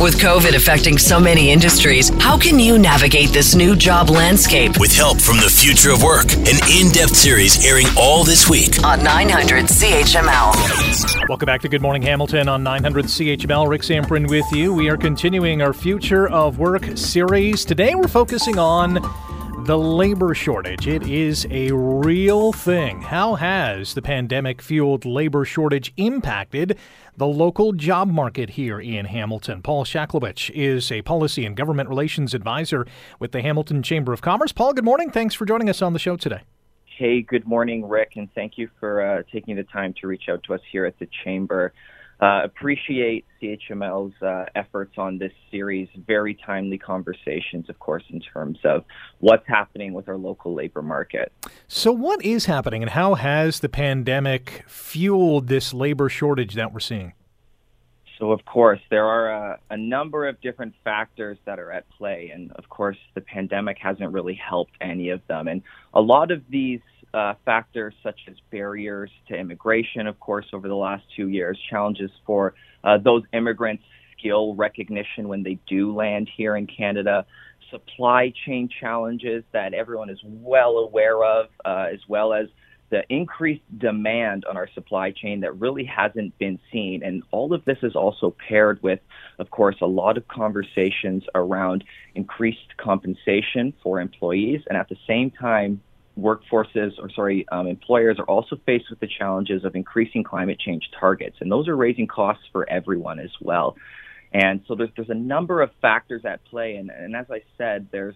With COVID affecting so many industries, how can you navigate this new job landscape? With help from the future of work, an in depth series airing all this week on 900 CHML. Welcome back to Good Morning Hamilton on 900 CHML. Rick Zamperin with you. We are continuing our Future of Work series. Today we're focusing on the labor shortage. It is a real thing. How has the pandemic fueled labor shortage impacted the local job market here in Hamilton? Paul Shaklowich is a policy and government relations advisor with the Hamilton Chamber of Commerce. Paul, good morning. Thanks for joining us on the show today. Hey, good morning, Rick, and thank you for uh, taking the time to reach out to us here at the Chamber. Uh, appreciate CHML's uh, efforts on this series. Very timely conversations, of course, in terms of what's happening with our local labor market. So, what is happening, and how has the pandemic fueled this labor shortage that we're seeing? So, of course, there are a, a, number of different factors that are at play. And, of course, the pandemic hasn't really helped any of them. And a lot of these uh, factors such as barriers to immigration, of course, over the last two years, challenges for uh, those immigrants' skill recognition when they do land here in Canada, supply chain challenges that everyone is well aware of, uh, as well as the increased demand on our supply chain that really hasn't been seen. And all of this is also paired with, of course, a lot of conversations around increased compensation for employees and at the same time, workforces or sorry um, employers are also faced with the challenges of increasing climate change targets and those are raising costs for everyone as well. And so there's there's a number of factors at play and, and as i said there's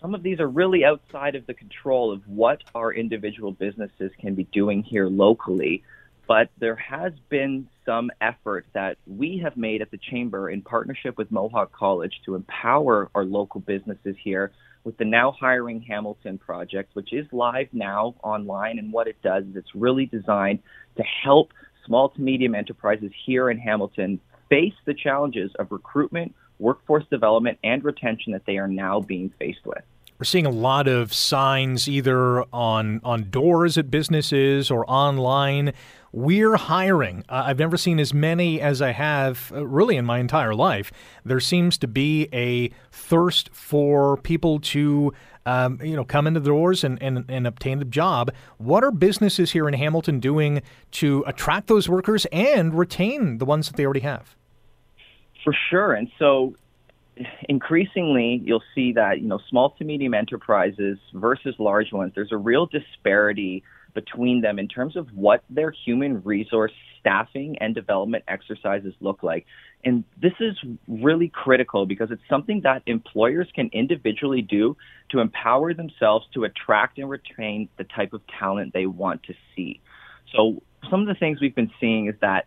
some of these are really outside of the control of what our individual businesses can be doing here locally but there has been some effort that we have made at the chamber in partnership with mohawk college to empower our local businesses here with the Now Hiring Hamilton project, which is live now online. And what it does is it's really designed to help small to medium enterprises here in Hamilton face the challenges of recruitment, workforce development, and retention that they are now being faced with. We're seeing a lot of signs either on on doors at businesses or online. We're hiring. Uh, I've never seen as many as I have uh, really in my entire life. There seems to be a thirst for people to um, you know come into the doors and, and, and obtain a job. What are businesses here in Hamilton doing to attract those workers and retain the ones that they already have? For sure. And so increasingly you'll see that you know small to medium enterprises versus large ones there's a real disparity between them in terms of what their human resource staffing and development exercises look like. And this is really critical because it's something that employers can individually do to empower themselves to attract and retain the type of talent they want to see. So some of the things we've been seeing is that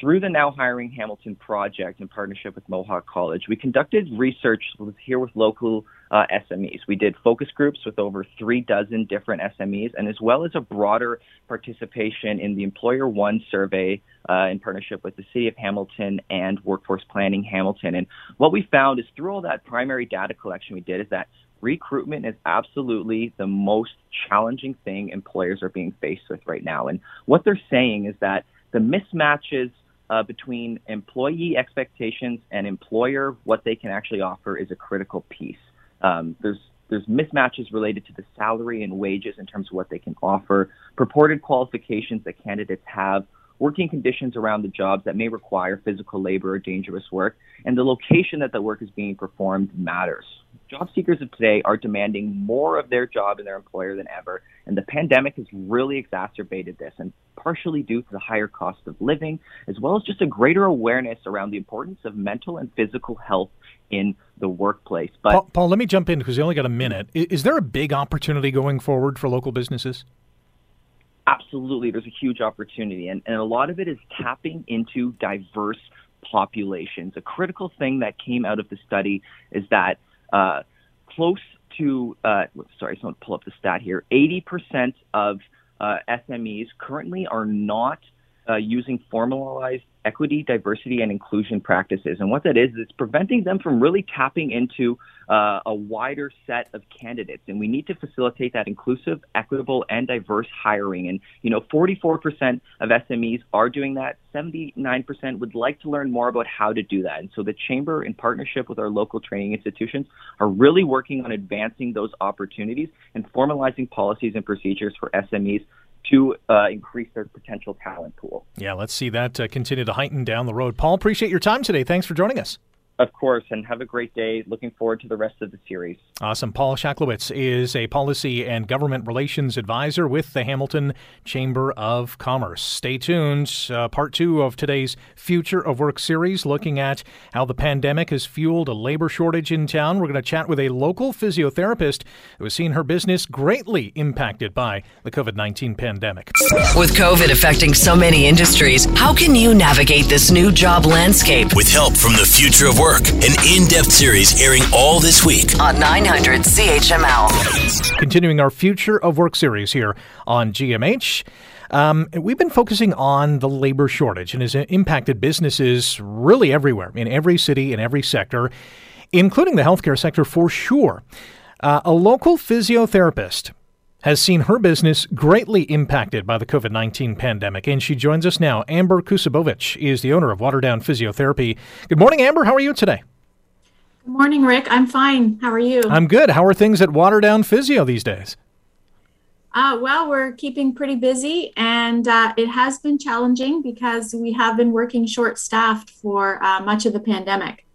through the Now Hiring Hamilton project in partnership with Mohawk College, we conducted research with, here with local uh, SMEs. We did focus groups with over three dozen different SMEs, and as well as a broader participation in the Employer One survey uh, in partnership with the City of Hamilton and Workforce Planning Hamilton. And what we found is through all that primary data collection we did is that recruitment is absolutely the most challenging thing employers are being faced with right now. And what they're saying is that the mismatches uh, between employee expectations and employer what they can actually offer is a critical piece. Um, there's there's mismatches related to the salary and wages in terms of what they can offer, purported qualifications that candidates have, working conditions around the jobs that may require physical labor or dangerous work, and the location that the work is being performed matters. Job seekers of today are demanding more of their job and their employer than ever, and the pandemic has really exacerbated this, and partially due to the higher cost of living, as well as just a greater awareness around the importance of mental and physical health in the workplace. But Paul, Paul let me jump in because we only got a minute. Is there a big opportunity going forward for local businesses? Absolutely, there's a huge opportunity, and, and a lot of it is tapping into diverse populations. A critical thing that came out of the study is that uh, close to, uh, sorry, someone pull up the stat here, 80% of uh, SMEs currently are not uh, using formalized equity, diversity, and inclusion practices. And what that is, is preventing them from really tapping into uh, a wider set of candidates. And we need to facilitate that inclusive, equitable, and diverse hiring. And, you know, 44% of SMEs are doing that. 79% would like to learn more about how to do that. And so the Chamber, in partnership with our local training institutions, are really working on advancing those opportunities and formalizing policies and procedures for SMEs to uh, increase their potential talent pool. Yeah, let's see that uh, continue to heighten down the road. Paul, appreciate your time today. Thanks for joining us. Of course, and have a great day. Looking forward to the rest of the series. Awesome. Paul Shaklowitz is a policy and government relations advisor with the Hamilton Chamber of Commerce. Stay tuned. Uh, part two of today's Future of Work series, looking at how the pandemic has fueled a labor shortage in town. We're going to chat with a local physiotherapist who has seen her business greatly impacted by the COVID 19 pandemic. With COVID affecting so many industries, how can you navigate this new job landscape? With help from the Future of Work Work, an in depth series airing all this week on 900 CHML. Continuing our Future of Work series here on GMH. Um, we've been focusing on the labor shortage and has impacted businesses really everywhere, in every city, in every sector, including the healthcare sector for sure. Uh, a local physiotherapist has seen her business greatly impacted by the COVID 19 pandemic. And she joins us now. Amber Kusabovich is the owner of Waterdown Physiotherapy. Good morning, Amber. How are you today? Good morning, Rick. I'm fine. How are you? I'm good. How are things at Waterdown Physio these days? Uh, well, we're keeping pretty busy, and uh, it has been challenging because we have been working short staffed for uh, much of the pandemic.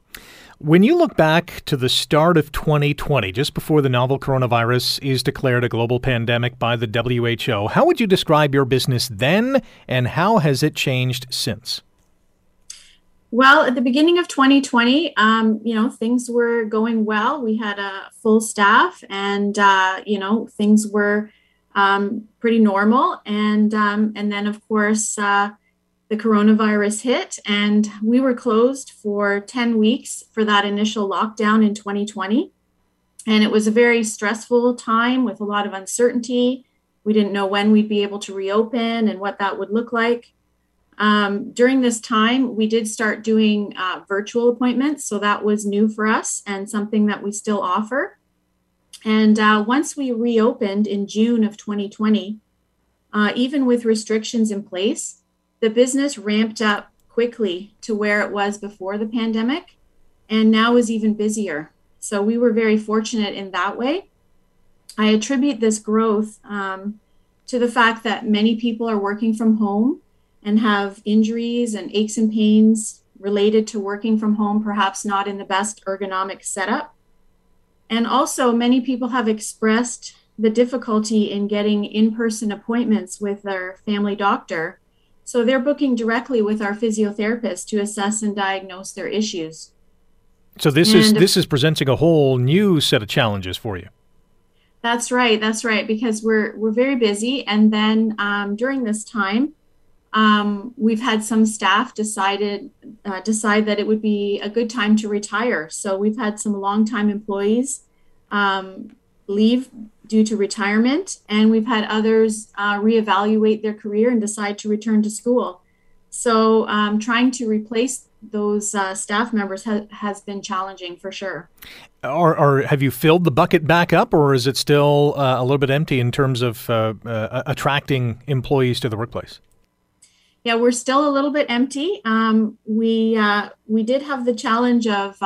When you look back to the start of 2020, just before the novel coronavirus is declared a global pandemic by the WHO, how would you describe your business then and how has it changed since? Well, at the beginning of 2020, um, you know, things were going well. We had a full staff and, uh, you know, things were um, pretty normal. And, um, and then, of course, uh, the coronavirus hit, and we were closed for 10 weeks for that initial lockdown in 2020. And it was a very stressful time with a lot of uncertainty. We didn't know when we'd be able to reopen and what that would look like. Um, during this time, we did start doing uh, virtual appointments. So that was new for us and something that we still offer. And uh, once we reopened in June of 2020, uh, even with restrictions in place, the business ramped up quickly to where it was before the pandemic and now is even busier. So we were very fortunate in that way. I attribute this growth um, to the fact that many people are working from home and have injuries and aches and pains related to working from home, perhaps not in the best ergonomic setup. And also, many people have expressed the difficulty in getting in person appointments with their family doctor so they're booking directly with our physiotherapist to assess and diagnose their issues. So this and is this is presenting a whole new set of challenges for you. That's right. That's right. Because we're we're very busy, and then um, during this time, um, we've had some staff decided uh, decide that it would be a good time to retire. So we've had some longtime employees um, leave due to retirement, and we've had others uh, reevaluate their career and decide to return to school. So, um, trying to replace those uh, staff members ha- has been challenging for sure. Or, or, have you filled the bucket back up, or is it still uh, a little bit empty in terms of uh, uh, attracting employees to the workplace? Yeah, we're still a little bit empty. Um, we uh, we did have the challenge of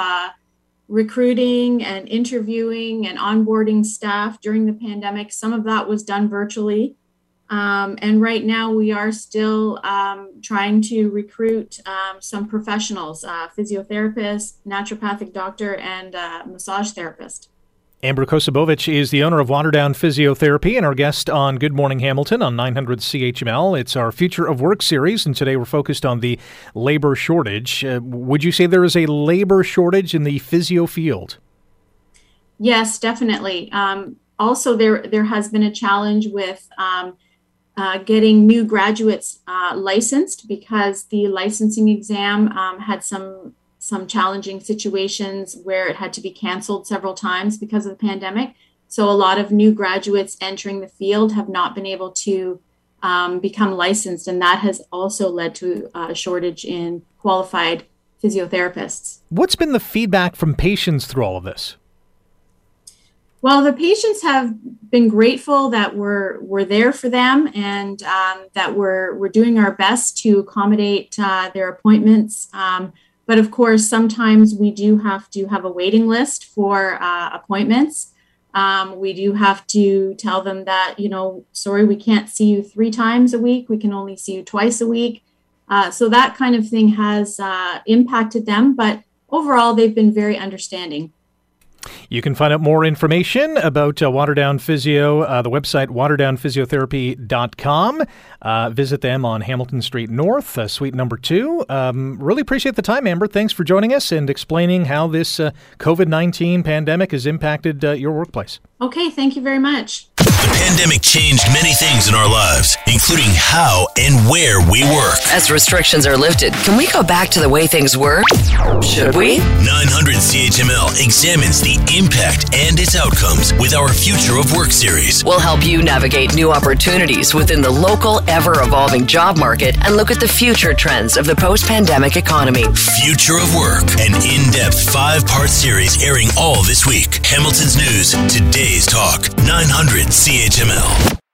recruiting and interviewing and onboarding staff during the pandemic. Some of that was done virtually. Um, and right now, we are still um, trying to recruit um, some professionals uh, physiotherapist, naturopathic doctor, and uh, massage therapist. Amber Kosabovich is the owner of Waterdown Physiotherapy and our guest on Good Morning Hamilton on 900 CHML. It's our Future of Work series, and today we're focused on the labor shortage. Uh, would you say there is a labor shortage in the physio field? Yes, definitely. Um, also, there there has been a challenge with um, uh, getting new graduates uh, licensed because the licensing exam um, had some some challenging situations where it had to be canceled several times because of the pandemic. So a lot of new graduates entering the field have not been able to um, become licensed, and that has also led to a shortage in qualified physiotherapists. What's been the feedback from patients through all of this? Well, the patients have been grateful that we're we're there for them and um, that we're we're doing our best to accommodate uh, their appointments. Um, but of course, sometimes we do have to have a waiting list for uh, appointments. Um, we do have to tell them that, you know, sorry, we can't see you three times a week. We can only see you twice a week. Uh, so that kind of thing has uh, impacted them. But overall, they've been very understanding. You can find out more information about uh, Waterdown Physio, uh, the website waterdownphysiotherapy.com. Uh, visit them on Hamilton Street North, uh, suite number two. Um, really appreciate the time, Amber. Thanks for joining us and explaining how this uh, COVID 19 pandemic has impacted uh, your workplace. Okay, thank you very much. The pandemic changed many things in our lives, including how and where we work. As restrictions are lifted, can we go back to the way things were? Should we? 900 CHML examines the impact and its outcomes with our Future of Work series. We'll help you navigate new opportunities within the local, ever evolving job market and look at the future trends of the post pandemic economy. Future of Work, an in depth five part series airing all this week. Hamilton's News, today's talk, 900 CHML.